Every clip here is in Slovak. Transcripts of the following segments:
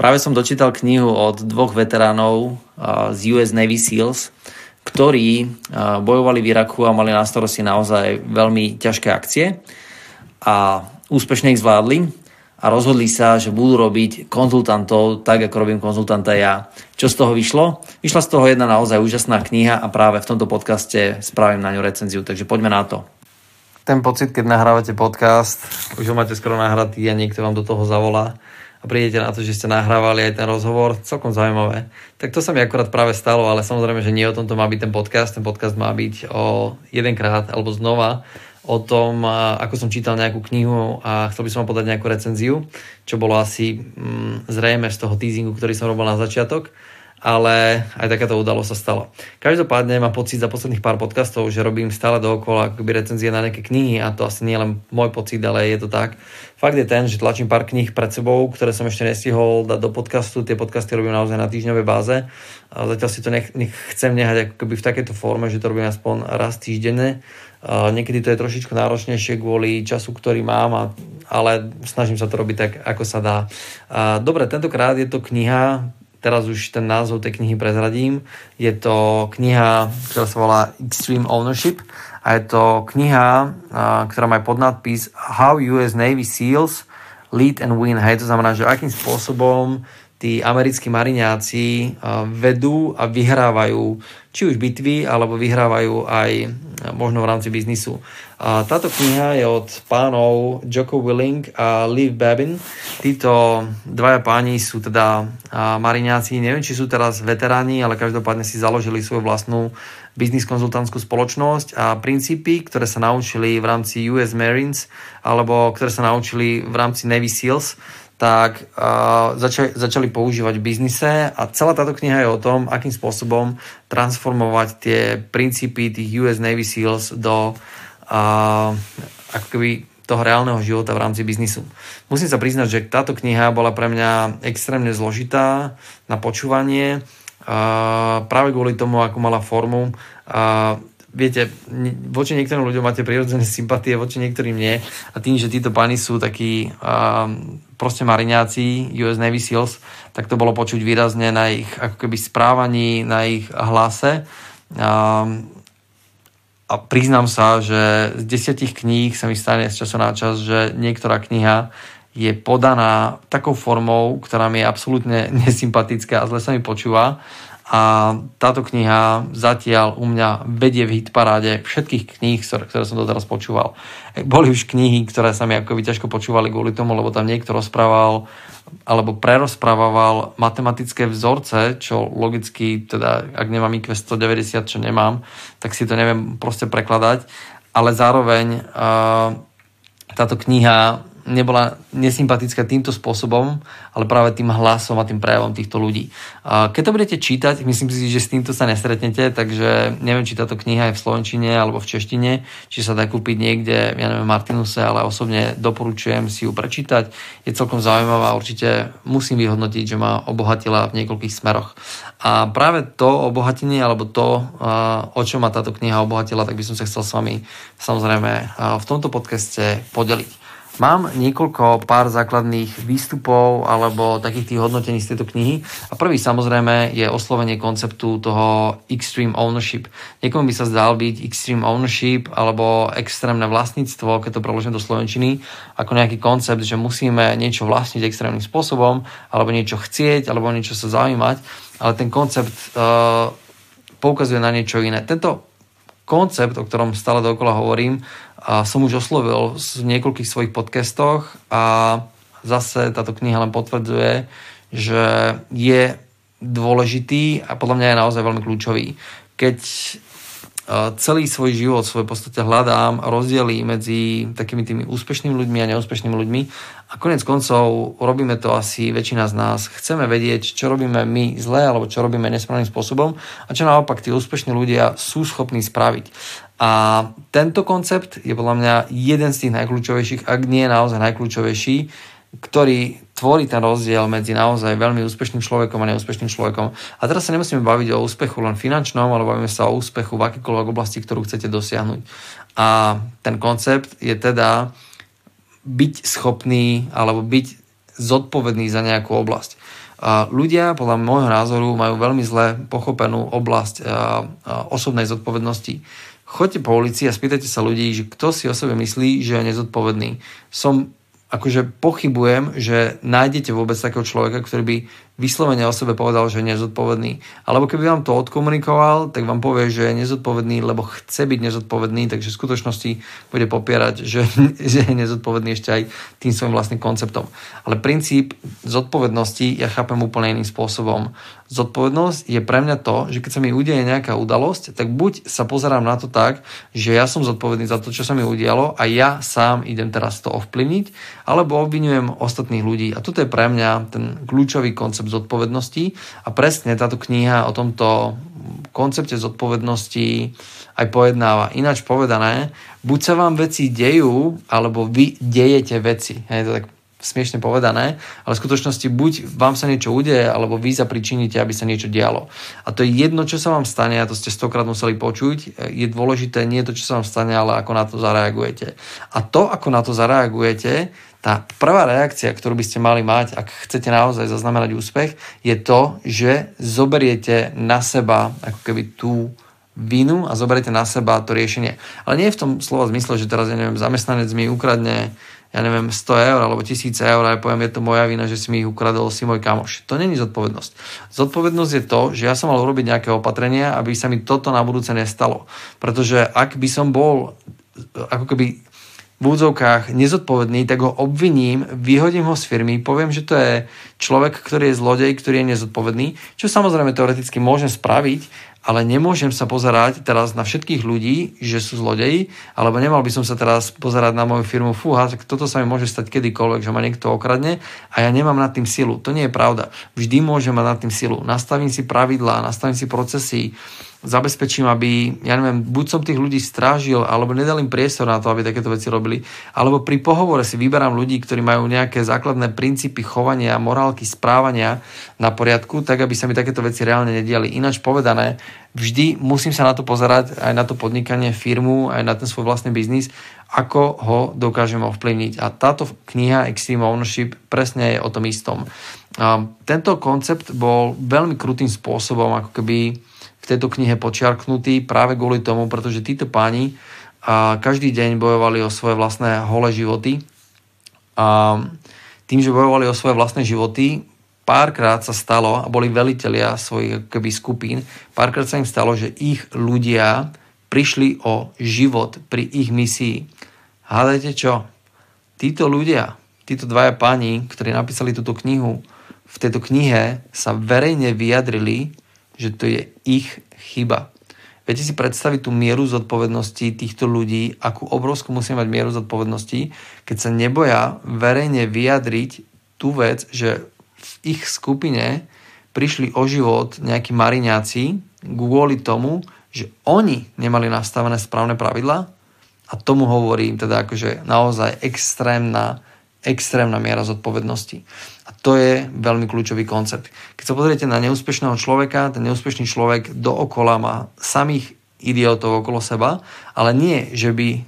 Práve som dočítal knihu od dvoch veteránov z US Navy SEALs, ktorí bojovali v Iraku a mali na starosti naozaj veľmi ťažké akcie a úspešne ich zvládli a rozhodli sa, že budú robiť konzultantov tak, ako robím konzultanta ja. Čo z toho vyšlo? Vyšla z toho jedna naozaj úžasná kniha a práve v tomto podcaste spravím na ňu recenziu, takže poďme na to. Ten pocit, keď nahrávate podcast, už ho máte skoro nahratý a niekto vám do toho zavolá a prídete na to, že ste nahrávali aj ten rozhovor, celkom zaujímavé. Tak to sa mi akorát práve stalo, ale samozrejme, že nie o tomto má byť ten podcast. Ten podcast má byť o jedenkrát alebo znova o tom, ako som čítal nejakú knihu a chcel by som vám podať nejakú recenziu, čo bolo asi mm, zrejme z toho teasingu, ktorý som robil na začiatok ale aj takáto udalosť sa stala. Každopádne mám pocit za posledných pár podcastov, že robím stále dookola akoby recenzie na nejaké knihy a to asi nie je len môj pocit, ale je to tak. Fakt je ten, že tlačím pár kníh pred sebou, ktoré som ešte nestihol dať do podcastu. Tie podcasty robím naozaj na týždňovej báze. A zatiaľ si to nech, nech chcem nehať akoby v takejto forme, že to robím aspoň raz týždenne. A niekedy to je trošičku náročnejšie kvôli času, ktorý mám, a, ale snažím sa to robiť tak, ako sa dá. A, dobre, tentokrát je to kniha, teraz už ten názov tej knihy prezradím. Je to kniha, ktorá sa volá Extreme Ownership a je to kniha, ktorá má podnadpis How US Navy SEALs Lead and Win. Hej, to znamená, že akým spôsobom tí americkí mariňáci vedú a vyhrávajú či už bitvy, alebo vyhrávajú aj možno v rámci biznisu. A táto kniha je od pánov Joko Willing a Liv Babin. Títo dvaja páni sú teda mariňáci, neviem, či sú teraz veteráni, ale každopádne si založili svoju vlastnú biznis konzultantskú spoločnosť a princípy, ktoré sa naučili v rámci US Marines alebo ktoré sa naučili v rámci Navy SEALs, tak uh, začali, začali používať v biznise a celá táto kniha je o tom, akým spôsobom transformovať tie princípy tých US Navy SEALs do a ako toho reálneho života v rámci biznisu. Musím sa priznať, že táto kniha bola pre mňa extrémne zložitá na počúvanie, a práve kvôli tomu, ako mala formu. A viete, voči niektorým ľuďom máte prirodzené sympatie, voči niektorým nie. A tým, že títo páni sú takí a, proste mariňáci US Navy SEALs, tak to bolo počuť výrazne na ich ako keby správaní, na ich hlase. A, a priznám sa, že z desiatich kníh sa mi stane z času na čas, že niektorá kniha je podaná takou formou, ktorá mi je absolútne nesympatická a zle sa mi počúva. A táto kniha zatiaľ u mňa vedie v hitparáde všetkých kníh, ktoré, ktoré som doteraz počúval. Boli už knihy, ktoré sa mi akoby ťažko počúvali kvôli tomu, lebo tam niekto rozprával alebo prerozprával matematické vzorce, čo logicky, teda ak nemám IQ 190, čo nemám, tak si to neviem proste prekladať, ale zároveň uh, táto kniha nebola nesympatická týmto spôsobom, ale práve tým hlasom a tým prejavom týchto ľudí. Keď to budete čítať, myslím si, že s týmto sa nestretnete, takže neviem, či táto kniha je v slovenčine alebo v češtine, či sa dá kúpiť niekde, ja neviem, Martinuse, ale osobne doporučujem si ju prečítať. Je celkom zaujímavá, určite musím vyhodnotiť, že ma obohatila v niekoľkých smeroch. A práve to obohatenie, alebo to, o čo ma táto kniha obohatila, tak by som sa chcel s vami samozrejme v tomto podcaste podeliť. Mám niekoľko pár základných výstupov alebo takých tých hodnotení z tejto knihy. A prvý samozrejme je oslovenie konceptu toho extreme ownership. Niekomu by sa zdal byť extreme ownership alebo extrémne vlastníctvo, keď to preložím do slovenčiny, ako nejaký koncept, že musíme niečo vlastniť extrémnym spôsobom, alebo niečo chcieť, alebo niečo sa zaujímať. Ale ten koncept uh, poukazuje na niečo iné. Tento koncept, o ktorom stále dokola hovorím, a som už oslovil v niekoľkých svojich podcastoch a zase táto kniha len potvrdzuje, že je dôležitý a podľa mňa je naozaj veľmi kľúčový. Keď celý svoj život, svoj podstate hľadám rozdiely medzi takými tými úspešnými ľuďmi a neúspešnými ľuďmi a konec koncov robíme to asi väčšina z nás. Chceme vedieť, čo robíme my zle alebo čo robíme nesprávnym spôsobom a čo naopak tí úspešní ľudia sú schopní spraviť. A tento koncept je podľa mňa jeden z tých najkľúčovejších, ak nie naozaj najkľúčovejší, ktorý tvorí ten rozdiel medzi naozaj veľmi úspešným človekom a neúspešným človekom. A teraz sa nemusíme baviť o úspechu len finančnom, ale bavíme sa o úspechu v akýkoľvek oblasti, ktorú chcete dosiahnuť. A ten koncept je teda byť schopný alebo byť zodpovedný za nejakú oblasť. ľudia, podľa môjho názoru, majú veľmi zle pochopenú oblasť osobnej zodpovednosti. Choďte po ulici a spýtajte sa ľudí, že kto si o sebe myslí, že je nezodpovedný. Som akože pochybujem, že nájdete vôbec takého človeka, ktorý by vyslovene o sebe povedal, že je nezodpovedný. Alebo keby vám to odkomunikoval, tak vám povie, že je nezodpovedný, lebo chce byť nezodpovedný, takže v skutočnosti bude popierať, že, že je nezodpovedný ešte aj tým svojim vlastným konceptom. Ale princíp zodpovednosti ja chápem úplne iným spôsobom. Zodpovednosť je pre mňa to, že keď sa mi udeje nejaká udalosť, tak buď sa pozerám na to tak, že ja som zodpovedný za to, čo sa mi udialo a ja sám idem teraz to ovplyvniť, alebo obvinujem ostatných ľudí. A toto je pre mňa ten kľúčový koncept zodpovednosti a presne táto kniha o tomto koncepte zodpovednosti aj pojednáva. Ináč povedané, buď sa vám veci dejú, alebo vy dejete veci. Je to tak smiešne povedané, ale v skutočnosti buď vám sa niečo udeje, alebo vy zapričiníte, aby sa niečo dialo. A to je jedno, čo sa vám stane, a to ste stokrát museli počuť, je dôležité nie to, čo sa vám stane, ale ako na to zareagujete. A to, ako na to zareagujete, tá prvá reakcia, ktorú by ste mali mať, ak chcete naozaj zaznamenať úspech, je to, že zoberiete na seba ako keby tú vinu a zoberiete na seba to riešenie. Ale nie je v tom slova zmysle, že teraz, ja neviem, zamestnanec mi ukradne ja neviem, 100 eur alebo 1000 eur a ja poviem, je to moja vina, že si mi ich ukradol si môj kamoš. To není zodpovednosť. Zodpovednosť je to, že ja som mal urobiť nejaké opatrenia, aby sa mi toto na budúce nestalo. Pretože ak by som bol ako keby v údzovkách nezodpovedný, tak ho obviním, vyhodím ho z firmy, poviem, že to je človek, ktorý je zlodej, ktorý je nezodpovedný, čo samozrejme teoreticky môžem spraviť, ale nemôžem sa pozerať teraz na všetkých ľudí, že sú zlodeji, alebo nemal by som sa teraz pozerať na moju firmu, fúha, tak toto sa mi môže stať kedykoľvek, že ma niekto okradne a ja nemám nad tým silu. To nie je pravda. Vždy môžem mať nad tým silu. Nastavím si pravidlá, nastavím si procesy, zabezpečím, aby, ja neviem, buď som tých ľudí strážil, alebo nedal im priestor na to, aby takéto veci robili, alebo pri pohovore si vyberám ľudí, ktorí majú nejaké základné princípy chovania, morálky, správania na poriadku, tak aby sa mi takéto veci reálne nediali. Ináč povedané, vždy musím sa na to pozerať, aj na to podnikanie, firmu, aj na ten svoj vlastný biznis, ako ho dokážeme ovplyvniť. A táto kniha Extreme Ownership presne je o tom istom. Tento koncept bol veľmi krutým spôsobom ako keby tejto knihe počiarknutý práve kvôli tomu, pretože títo páni a každý deň bojovali o svoje vlastné holé životy a tým, že bojovali o svoje vlastné životy, párkrát sa stalo, a boli velitelia svojich keby skupín, párkrát sa im stalo, že ich ľudia prišli o život pri ich misii. Hádajte čo? Títo ľudia, títo dvaja páni, ktorí napísali túto knihu, v tejto knihe sa verejne vyjadrili, že to je ich chyba. Viete si predstaviť tú mieru zodpovednosti týchto ľudí, akú obrovskú musí mať mieru zodpovednosti, keď sa neboja verejne vyjadriť tú vec, že v ich skupine prišli o život nejakí mariňáci kvôli tomu, že oni nemali nastavené správne pravidla a tomu hovorím teda akože naozaj extrémna, extrémna miera zodpovednosti. A to je veľmi kľúčový koncept. Keď sa pozriete na neúspešného človeka, ten neúspešný človek dookola má samých idiotov okolo seba, ale nie, že by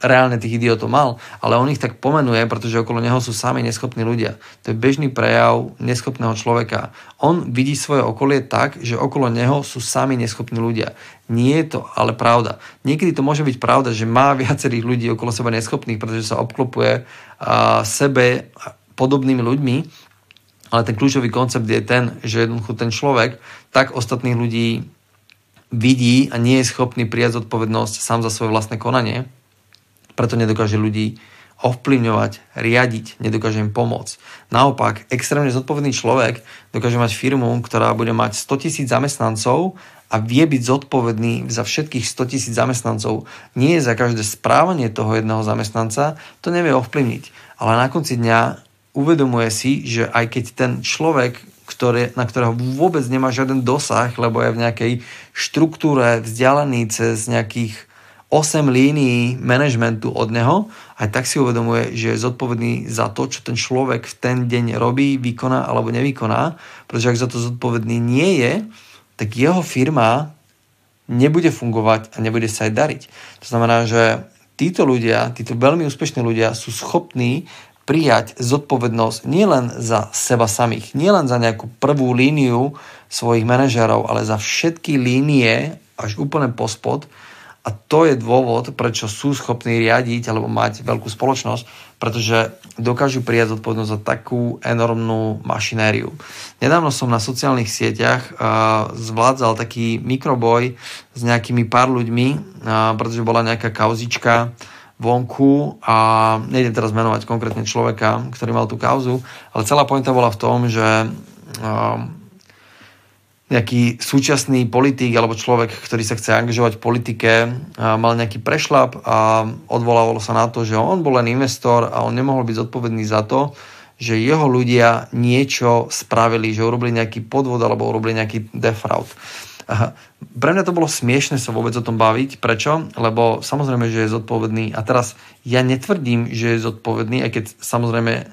reálne tých idiotov mal, ale on ich tak pomenuje, pretože okolo neho sú sami neschopní ľudia. To je bežný prejav neschopného človeka. On vidí svoje okolie tak, že okolo neho sú sami neschopní ľudia. Nie je to ale pravda. Niekedy to môže byť pravda, že má viacerých ľudí okolo seba neschopných, pretože sa obklopuje sebe podobnými ľuďmi, ale ten kľúčový koncept je ten, že jednoducho ten človek tak ostatných ľudí vidí a nie je schopný prijať zodpovednosť sám za svoje vlastné konanie, preto nedokáže ľudí ovplyvňovať, riadiť, nedokáže im pomôcť. Naopak, extrémne zodpovedný človek dokáže mať firmu, ktorá bude mať 100 tisíc zamestnancov a vie byť zodpovedný za všetkých 100 tisíc zamestnancov. Nie za každé správanie toho jedného zamestnanca, to nevie ovplyvniť. Ale na konci dňa uvedomuje si, že aj keď ten človek, ktoré, na ktorého vôbec nemá žiaden dosah, lebo je v nejakej štruktúre vzdialený cez nejakých 8 línií manažmentu od neho, aj tak si uvedomuje, že je zodpovedný za to, čo ten človek v ten deň robí, vykoná alebo nevykoná, pretože ak za to zodpovedný nie je, tak jeho firma nebude fungovať a nebude sa aj dariť. To znamená, že títo ľudia, títo veľmi úspešní ľudia sú schopní prijať zodpovednosť nielen za seba samých, nielen za nejakú prvú líniu svojich manažerov, ale za všetky línie až úplne pospod. A to je dôvod, prečo sú schopní riadiť alebo mať veľkú spoločnosť, pretože dokážu prijať zodpovednosť za takú enormnú mašinériu. Nedávno som na sociálnych sieťach uh, zvládzal taký mikroboj s nejakými pár ľuďmi, uh, pretože bola nejaká kauzička vonku a nejdem teraz menovať konkrétne človeka, ktorý mal tú kauzu, ale celá pointa bola v tom, že uh, nejaký súčasný politik alebo človek, ktorý sa chce angažovať v politike, mal nejaký prešlap a odvolávalo sa na to, že on bol len investor a on nemohol byť zodpovedný za to, že jeho ľudia niečo spravili, že urobili nejaký podvod alebo urobili nejaký defraud. Pre mňa to bolo smiešne sa vôbec o tom baviť. Prečo? Lebo samozrejme, že je zodpovedný. A teraz ja netvrdím, že je zodpovedný, aj keď samozrejme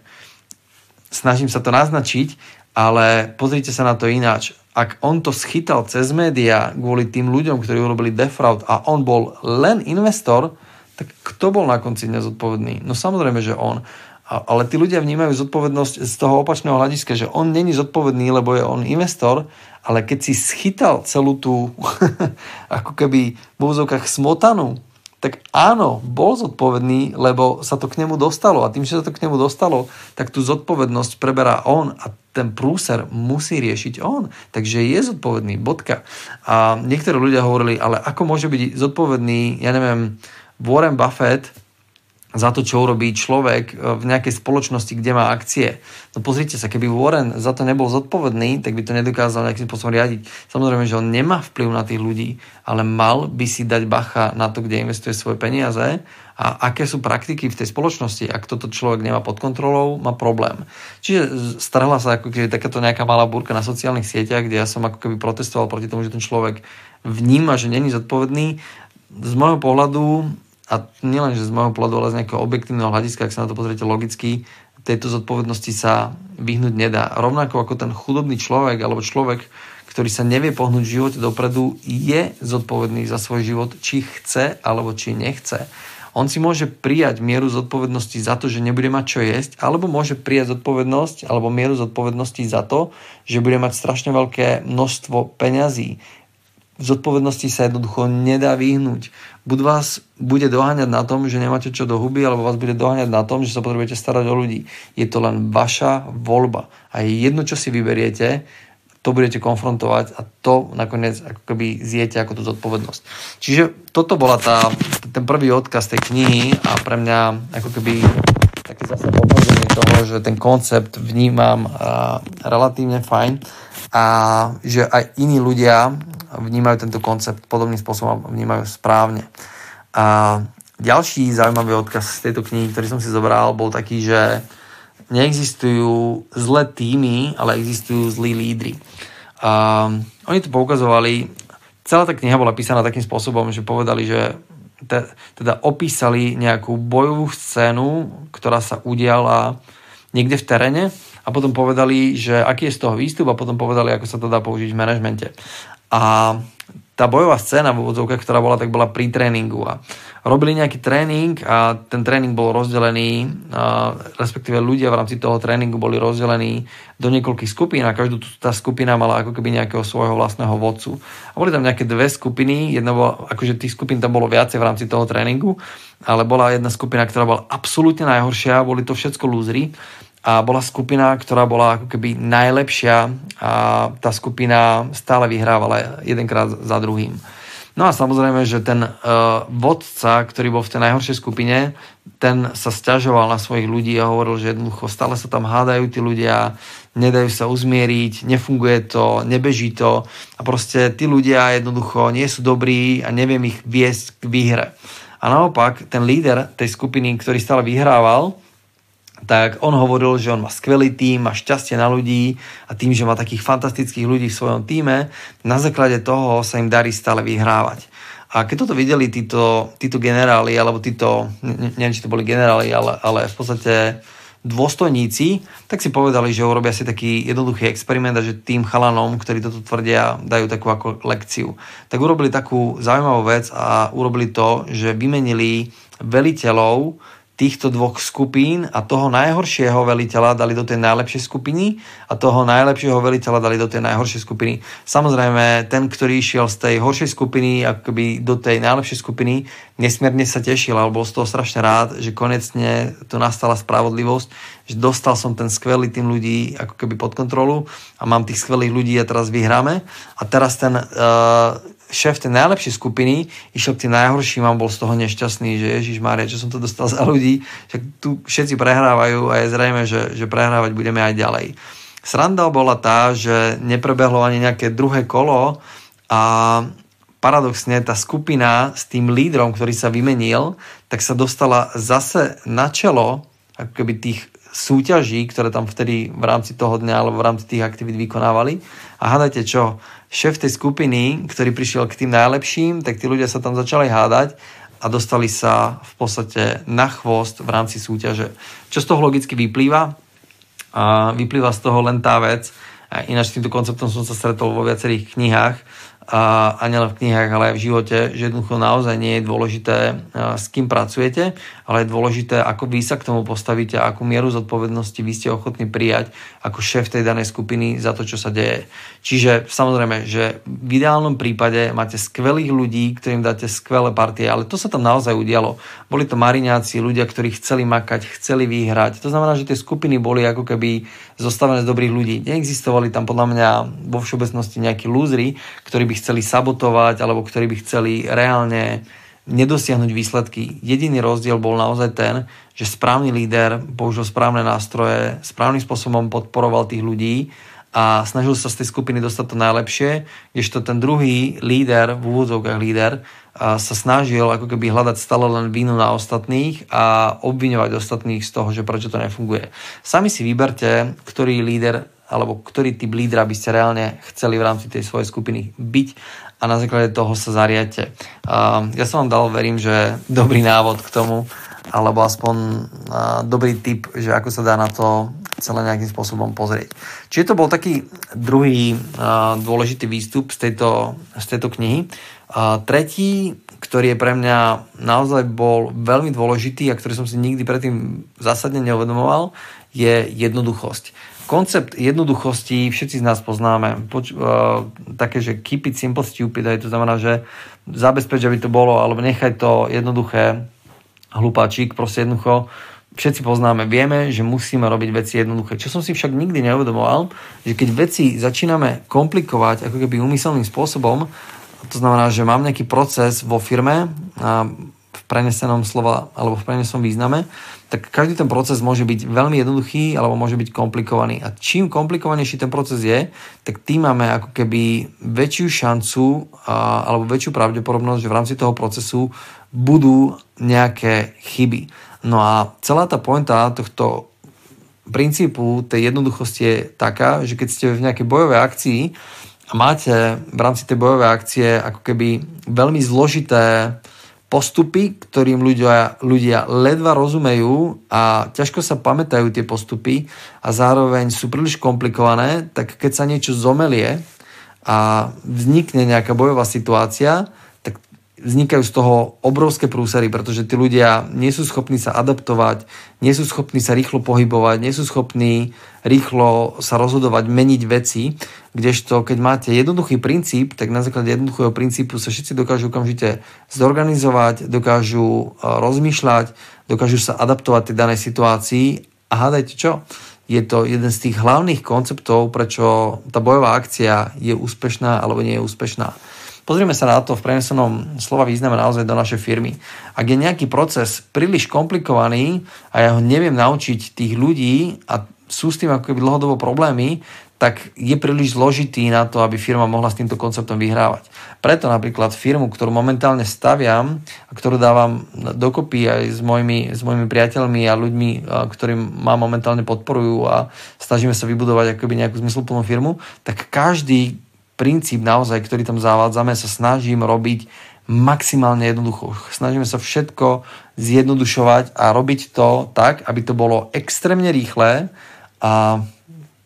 snažím sa to naznačiť, ale pozrite sa na to ináč ak on to schytal cez médiá kvôli tým ľuďom, ktorí urobili defraud a on bol len investor, tak kto bol na konci dňa zodpovedný? No samozrejme, že on. Ale tí ľudia vnímajú zodpovednosť z toho opačného hľadiska, že on není zodpovedný, lebo je on investor, ale keď si schytal celú tú ako keby v úzovkách smotanu, tak áno, bol zodpovedný, lebo sa to k nemu dostalo. A tým, že sa to k nemu dostalo, tak tú zodpovednosť preberá on a ten prúser musí riešiť on. Takže je zodpovedný, bodka. A niektorí ľudia hovorili, ale ako môže byť zodpovedný, ja neviem, Warren Buffett, za to, čo urobí človek v nejakej spoločnosti, kde má akcie. No pozrite sa, keby Warren za to nebol zodpovedný, tak by to nedokázal nejakým spôsobom riadiť. Samozrejme, že on nemá vplyv na tých ľudí, ale mal by si dať bacha na to, kde investuje svoje peniaze a aké sú praktiky v tej spoločnosti. Ak toto človek nemá pod kontrolou, má problém. Čiže strhla sa ako keby takáto nejaká malá búrka na sociálnych sieťach, kde ja som ako keby protestoval proti tomu, že ten človek vníma, že není zodpovedný. Z môjho pohľadu a nielen, že z môjho pohľadu, ale z nejakého objektívneho hľadiska, ak sa na to pozriete logicky, tejto zodpovednosti sa vyhnúť nedá. Rovnako ako ten chudobný človek alebo človek, ktorý sa nevie pohnúť v živote dopredu, je zodpovedný za svoj život, či chce alebo či nechce. On si môže prijať mieru zodpovednosti za to, že nebude mať čo jesť, alebo môže prijať zodpovednosť alebo mieru zodpovednosti za to, že bude mať strašne veľké množstvo peňazí. Zodpovednosti sa jednoducho nedá vyhnúť buď vás bude doháňať na tom, že nemáte čo do huby, alebo vás bude doháňať na tom, že sa potrebujete starať o ľudí. Je to len vaša voľba. A jedno, čo si vyberiete, to budete konfrontovať a to nakoniec ako keby zjete ako tú zodpovednosť. Čiže toto bola tá, ten prvý odkaz tej knihy a pre mňa ako keby také zase potvrdenie toho, že ten koncept vnímam uh, relatívne fajn a že aj iní ľudia vnímajú tento koncept podobným spôsobom a vnímajú správne. A ďalší zaujímavý odkaz z tejto knihy, ktorý som si zobral, bol taký, že neexistujú zlé týmy, ale existujú zlí lídry. A oni to poukazovali, celá tá kniha bola písaná takým spôsobom, že povedali, že te, teda opísali nejakú bojovú scénu, ktorá sa udiala niekde v teréne a potom povedali, že aký je z toho výstup a potom povedali, ako sa to dá použiť v manažmente. A tá bojová scéna v úvodzovkách, ktorá bola, tak bola pri tréningu a robili nejaký tréning a ten tréning bol rozdelený, a respektíve ľudia v rámci toho tréningu boli rozdelení do niekoľkých skupín a každú tá skupina mala ako keby nejakého svojho vlastného vodcu. A boli tam nejaké dve skupiny, jedna bola, akože tých skupín tam bolo viacej v rámci toho tréningu, ale bola jedna skupina, ktorá bola absolútne najhoršia, boli to všetko lúzry a bola skupina, ktorá bola ako keby najlepšia a tá skupina stále vyhrávala jedenkrát za druhým. No a samozrejme, že ten uh, vodca, ktorý bol v tej najhoršej skupine, ten sa stiažoval na svojich ľudí a hovoril, že jednoducho stále sa tam hádajú tí ľudia, nedajú sa uzmieriť, nefunguje to, nebeží to a proste tí ľudia jednoducho nie sú dobrí a neviem ich viesť k výhre. A naopak, ten líder tej skupiny, ktorý stále vyhrával, tak on hovoril, že on má skvelý tým, má šťastie na ľudí a tým, že má takých fantastických ľudí v svojom týme, na základe toho sa im darí stále vyhrávať. A keď toto videli títo, títo generáli, alebo títo, neviem, či to boli generáli, ale, ale v podstate dôstojníci, tak si povedali, že urobia si taký jednoduchý experiment a že tým chalanom, ktorí toto tvrdia, dajú takú ako lekciu. Tak urobili takú zaujímavú vec a urobili to, že vymenili veliteľov týchto dvoch skupín a toho najhoršieho veliteľa dali do tej najlepšej skupiny a toho najlepšieho veliteľa dali do tej najhoršej skupiny. Samozrejme, ten, ktorý išiel z tej horšej skupiny akoby do tej najlepšej skupiny, nesmierne sa tešil, alebo bol z toho strašne rád, že konečne tu nastala spravodlivosť, že dostal som ten skvelý tým ľudí ako keby pod kontrolu a mám tých skvelých ľudí a teraz vyhráme. A teraz ten uh, šéf tej najlepšej skupiny išiel k tým najhorším a bol z toho nešťastný, že Ježiš Mária, čo som to dostal za ľudí, že tu všetci prehrávajú a je zrejme, že, že prehrávať budeme aj ďalej. Sranda bola tá, že neprebehlo ani nejaké druhé kolo a paradoxne tá skupina s tým lídrom, ktorý sa vymenil, tak sa dostala zase na čelo ako keby tých súťaží, ktoré tam vtedy v rámci toho dňa alebo v rámci tých aktivít vykonávali. A hádajte čo, šéf tej skupiny, ktorý prišiel k tým najlepším, tak tí ľudia sa tam začali hádať a dostali sa v podstate na chvost v rámci súťaže. Čo z toho logicky vyplýva? A vyplýva z toho len tá vec, a ináč s týmto konceptom som sa stretol vo viacerých knihách, a, a nielen v knihách, ale aj v živote, že jednoducho naozaj nie je dôležité, s kým pracujete, ale je dôležité, ako vy sa k tomu postavíte akú mieru zodpovednosti vy ste ochotní prijať ako šéf tej danej skupiny za to, čo sa deje. Čiže samozrejme, že v ideálnom prípade máte skvelých ľudí, ktorým dáte skvelé partie, ale to sa tam naozaj udialo. Boli to mariňáci, ľudia, ktorí chceli makať, chceli vyhrať. To znamená, že tie skupiny boli ako keby zostavené z dobrých ľudí. Neexistovali tam podľa mňa vo všeobecnosti nejakí lúzry, ktorí by chceli sabotovať alebo ktorí by chceli reálne nedosiahnuť výsledky. Jediný rozdiel bol naozaj ten, že správny líder použil správne nástroje, správnym spôsobom podporoval tých ľudí a snažil sa z tej skupiny dostať to najlepšie, kdežto ten druhý líder, v úvodzovkách líder, sa snažil ako keby hľadať stále len vínu na ostatných a obviňovať ostatných z toho, že prečo to nefunguje. Sami si vyberte, ktorý líder alebo ktorý typ lídra by ste reálne chceli v rámci tej svojej skupiny byť a na základe toho sa zariate. Ja som vám dal, verím, že dobrý návod k tomu, alebo aspoň dobrý tip, že ako sa dá na to celé nejakým spôsobom pozrieť. Čiže to bol taký druhý dôležitý výstup z tejto, z tejto knihy. Tretí, ktorý je pre mňa naozaj bol veľmi dôležitý a ktorý som si nikdy predtým zásadne neuvedomoval, je jednoduchosť. Koncept jednoduchosti všetci z nás poznáme. Poč- uh, také, že keep it simple, stupid, aj to znamená, že zabezpeč, aby to bolo, alebo nechaj to jednoduché, hlupáčik, proste jednoducho všetci poznáme, vieme, že musíme robiť veci jednoduché. Čo som si však nikdy neuvedomoval, že keď veci začíname komplikovať ako keby úmyselným spôsobom, to znamená, že mám nejaký proces vo firme, a v prenesenom slova alebo v prenesenom význame, tak každý ten proces môže byť veľmi jednoduchý alebo môže byť komplikovaný. A čím komplikovanejší ten proces je, tak tým máme ako keby väčšiu šancu a, alebo väčšiu pravdepodobnosť, že v rámci toho procesu budú nejaké chyby. No a celá tá pointa tohto princípu tej jednoduchosti je taká, že keď ste v nejakej bojovej akcii a máte v rámci tej bojovej akcie ako keby veľmi zložité postupy, ktorým ľudia, ľudia ledva rozumejú a ťažko sa pamätajú tie postupy a zároveň sú príliš komplikované, tak keď sa niečo zomelie a vznikne nejaká bojová situácia, vznikajú z toho obrovské prúsery, pretože tí ľudia nie sú schopní sa adaptovať, nie sú schopní sa rýchlo pohybovať, nie sú schopní rýchlo sa rozhodovať, meniť veci, kdežto keď máte jednoduchý princíp, tak na základe jednoduchého princípu sa všetci dokážu okamžite zorganizovať, dokážu e, rozmýšľať, dokážu sa adaptovať tej danej situácii a hádajte čo? Je to jeden z tých hlavných konceptov, prečo tá bojová akcia je úspešná alebo nie je úspešná. Pozrieme sa na to v prenesenom slova význame naozaj do našej firmy. Ak je nejaký proces príliš komplikovaný a ja ho neviem naučiť tých ľudí a sú s tým ako keby dlhodobo problémy, tak je príliš zložitý na to, aby firma mohla s týmto konceptom vyhrávať. Preto napríklad firmu, ktorú momentálne staviam a ktorú dávam dokopy aj s mojimi, s mojimi priateľmi a ľuďmi, ktorí ma momentálne podporujú a snažíme sa vybudovať akoby nejakú zmysluplnú firmu, tak každý princíp naozaj, ktorý tam zavádzame, sa snažím robiť maximálne jednoducho. Snažíme sa všetko zjednodušovať a robiť to tak, aby to bolo extrémne rýchle a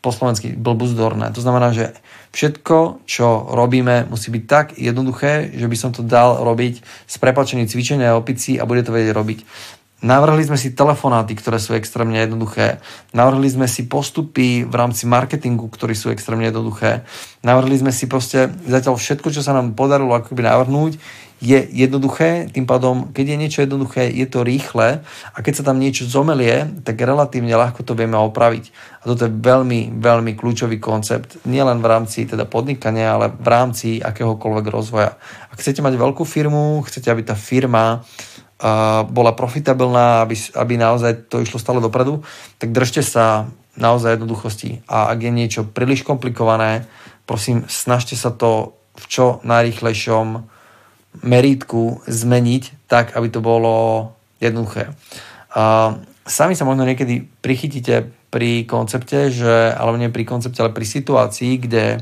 po slovensky blbuzdorné. To znamená, že všetko, čo robíme, musí byť tak jednoduché, že by som to dal robiť s prepačením cvičenia opici a bude to vedieť robiť. Navrhli sme si telefonáty, ktoré sú extrémne jednoduché. Navrhli sme si postupy v rámci marketingu, ktorí sú extrémne jednoduché. Navrhli sme si proste zatiaľ všetko, čo sa nám podarilo akoby navrhnúť, je jednoduché, tým pádom, keď je niečo jednoduché, je to rýchle a keď sa tam niečo zomelie, tak relatívne ľahko to vieme opraviť. A toto je veľmi, veľmi kľúčový koncept, nielen v rámci teda podnikania, ale v rámci akéhokoľvek rozvoja. Ak chcete mať veľkú firmu, chcete, aby tá firma bola profitabilná, aby, aby naozaj to išlo stále dopredu, tak držte sa naozaj jednoduchosti. A ak je niečo príliš komplikované, prosím, snažte sa to v čo najrýchlejšom merítku zmeniť tak, aby to bolo jednoduché. A sami sa možno niekedy prichytíte pri koncepte, že, alebo nie pri koncepte, ale pri situácii, kde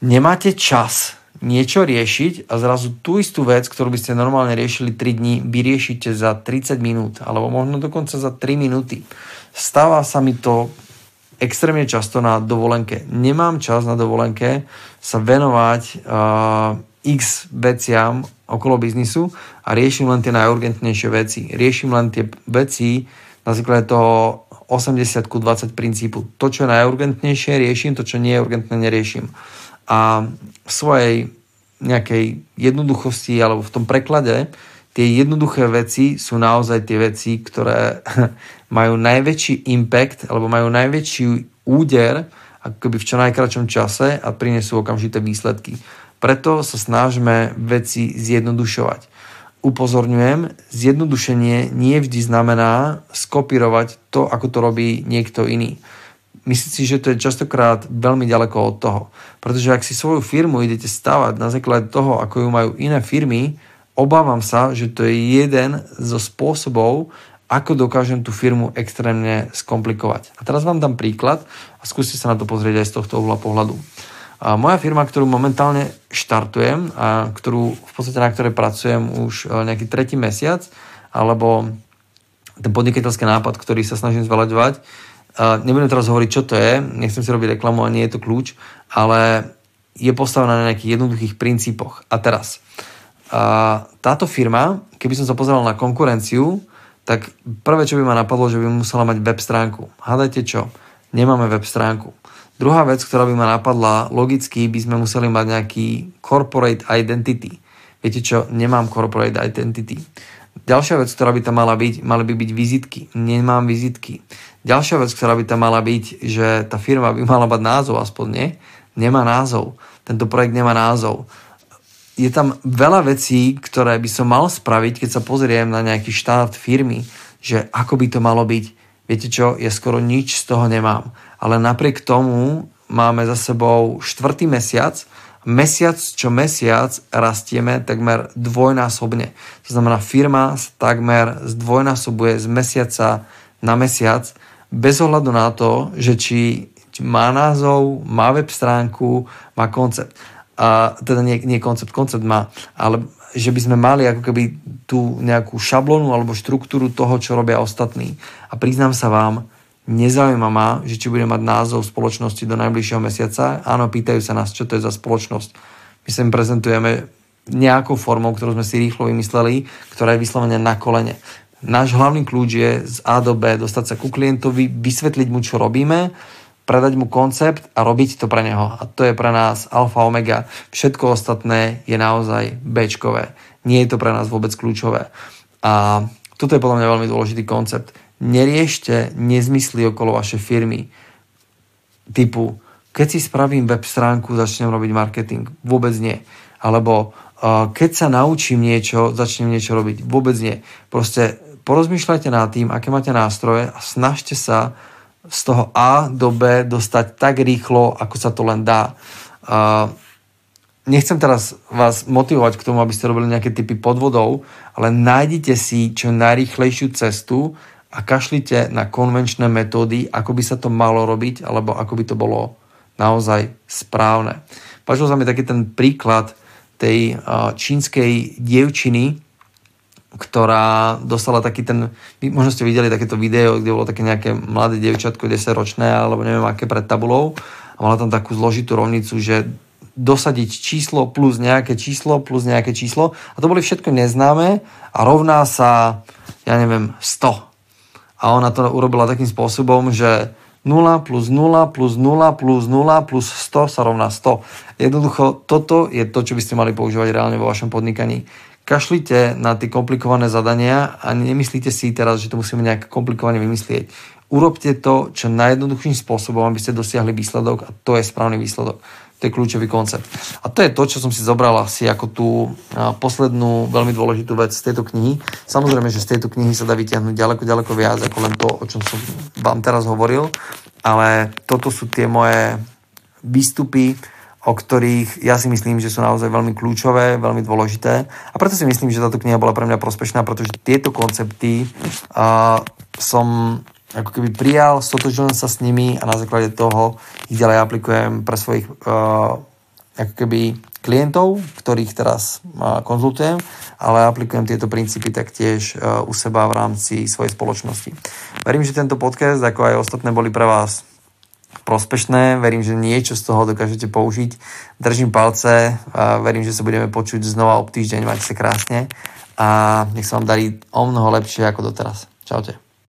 nemáte čas niečo riešiť a zrazu tú istú vec, ktorú by ste normálne riešili 3 dní, vyriešite za 30 minút, alebo možno dokonca za 3 minúty. Stáva sa mi to extrémne často na dovolenke. Nemám čas na dovolenke sa venovať uh, x veciam okolo biznisu a riešim len tie najurgentnejšie veci. Riešim len tie veci na základe toho 80 ku 20 princípu. To, čo je najurgentnejšie, riešim, to, čo nie je urgentné, neriešim. A v svojej nejakej jednoduchosti alebo v tom preklade tie jednoduché veci sú naozaj tie veci, ktoré majú najväčší impact alebo majú najväčší úder akoby v čo najkračom čase a prinesú okamžité výsledky. Preto sa snažíme veci zjednodušovať. Upozorňujem, zjednodušenie nie vždy znamená skopírovať to, ako to robí niekto iný. Myslím si, že to je častokrát veľmi ďaleko od toho. Pretože ak si svoju firmu idete stavať na základe toho, ako ju majú iné firmy, obávam sa, že to je jeden zo spôsobov, ako dokážem tú firmu extrémne skomplikovať. A teraz vám dám príklad a skúste sa na to pozrieť aj z tohto uhla pohľadu. A moja firma, ktorú momentálne štartujem a ktorú v podstate na ktorej pracujem už e, nejaký tretí mesiac, alebo ten podnikateľský nápad, ktorý sa snažím zveľaďovať, nebudem teraz hovoriť, čo to je, nechcem si robiť reklamu a nie je to kľúč, ale je postavená na nejakých jednoduchých princípoch. A teraz, táto firma, keby som sa pozeral na konkurenciu, tak prvé, čo by ma napadlo, že by musela mať web stránku. Hádajte čo? Nemáme web stránku. Druhá vec, ktorá by ma napadla, logicky by sme museli mať nejaký corporate identity. Viete čo, nemám corporate identity. Ďalšia vec, ktorá by tam mala byť, mali by byť vizitky. Nemám vizitky. Ďalšia vec, ktorá by tam mala byť, že tá firma by mala mať názov, aspoň nie. Nemá názov. Tento projekt nemá názov. Je tam veľa vecí, ktoré by som mal spraviť, keď sa pozriem na nejaký štát firmy, že ako by to malo byť. Viete čo, ja skoro nič z toho nemám ale napriek tomu máme za sebou štvrtý mesiac, mesiac čo mesiac rastieme takmer dvojnásobne. To znamená, firma sa takmer zdvojnásobuje z mesiaca na mesiac bez ohľadu na to, že či, má názov, má web stránku, má koncept. A, teda nie, nie koncept, koncept má, ale že by sme mali ako keby tú nejakú šablonu alebo štruktúru toho, čo robia ostatní. A priznám sa vám, Nezaujíma ma, že či bude mať názov spoločnosti do najbližšieho mesiaca. Áno, pýtajú sa nás, čo to je za spoločnosť. My sa im prezentujeme nejakou formou, ktorú sme si rýchlo vymysleli, ktorá je vyslovene na kolene. Náš hlavný kľúč je z A do B dostať sa ku klientovi, vysvetliť mu, čo robíme, predať mu koncept a robiť to pre neho. A to je pre nás alfa omega. Všetko ostatné je naozaj Bčkové. Nie je to pre nás vôbec kľúčové. A toto je podľa mňa veľmi dôležitý koncept neriešte nezmysly okolo vašej firmy. Typu, keď si spravím web stránku, začnem robiť marketing. Vôbec nie. Alebo uh, keď sa naučím niečo, začnem niečo robiť. Vôbec nie. Proste porozmýšľajte nad tým, aké máte nástroje a snažte sa z toho A do B dostať tak rýchlo, ako sa to len dá. Uh, nechcem teraz vás motivovať k tomu, aby ste robili nejaké typy podvodov, ale nájdite si čo najrýchlejšiu cestu, a kašlite na konvenčné metódy, ako by sa to malo robiť, alebo ako by to bolo naozaj správne. Páčil sa mi taký ten príklad tej čínskej dievčiny, ktorá dostala taký ten, možno ste videli takéto video, kde bolo také nejaké mladé dievčatko, 10 ročné, alebo neviem aké pred tabulou a mala tam takú zložitú rovnicu, že dosadiť číslo plus nejaké číslo plus nejaké číslo a to boli všetko neznáme a rovná sa, ja neviem, 100. A ona to urobila takým spôsobom, že 0 plus 0 plus 0 plus 0 plus 100 sa rovná 100. Jednoducho, toto je to, čo by ste mali používať reálne vo vašom podnikaní. Kašlite na tie komplikované zadania a nemyslíte si teraz, že to musíme nejak komplikovane vymyslieť. Urobte to čo najjednoduchším spôsobom, aby ste dosiahli výsledok a to je správny výsledok. To je kľúčový koncept. A to je to, čo som si zobral asi ako tú poslednú veľmi dôležitú vec z tejto knihy. Samozrejme, že z tejto knihy sa dá vyťahnuť ďaleko, ďaleko viac ako len to, o čom som vám teraz hovoril, ale toto sú tie moje výstupy, o ktorých ja si myslím, že sú naozaj veľmi kľúčové, veľmi dôležité. A preto si myslím, že táto kniha bola pre mňa prospešná, pretože tieto koncepty uh, som ako keby prijal, stotožil sa s nimi a na základe toho ich ďalej aplikujem pre svojich uh, ako keby klientov, ktorých teraz uh, konzultujem, ale aplikujem tieto princípy taktiež uh, u seba v rámci svojej spoločnosti. Verím, že tento podcast, ako aj ostatné, boli pre vás prospešné. Verím, že niečo z toho dokážete použiť. Držím palce a verím, že sa budeme počuť znova o týždeň. Majte sa krásne a nech sa vám darí o mnoho lepšie ako doteraz. Čaute.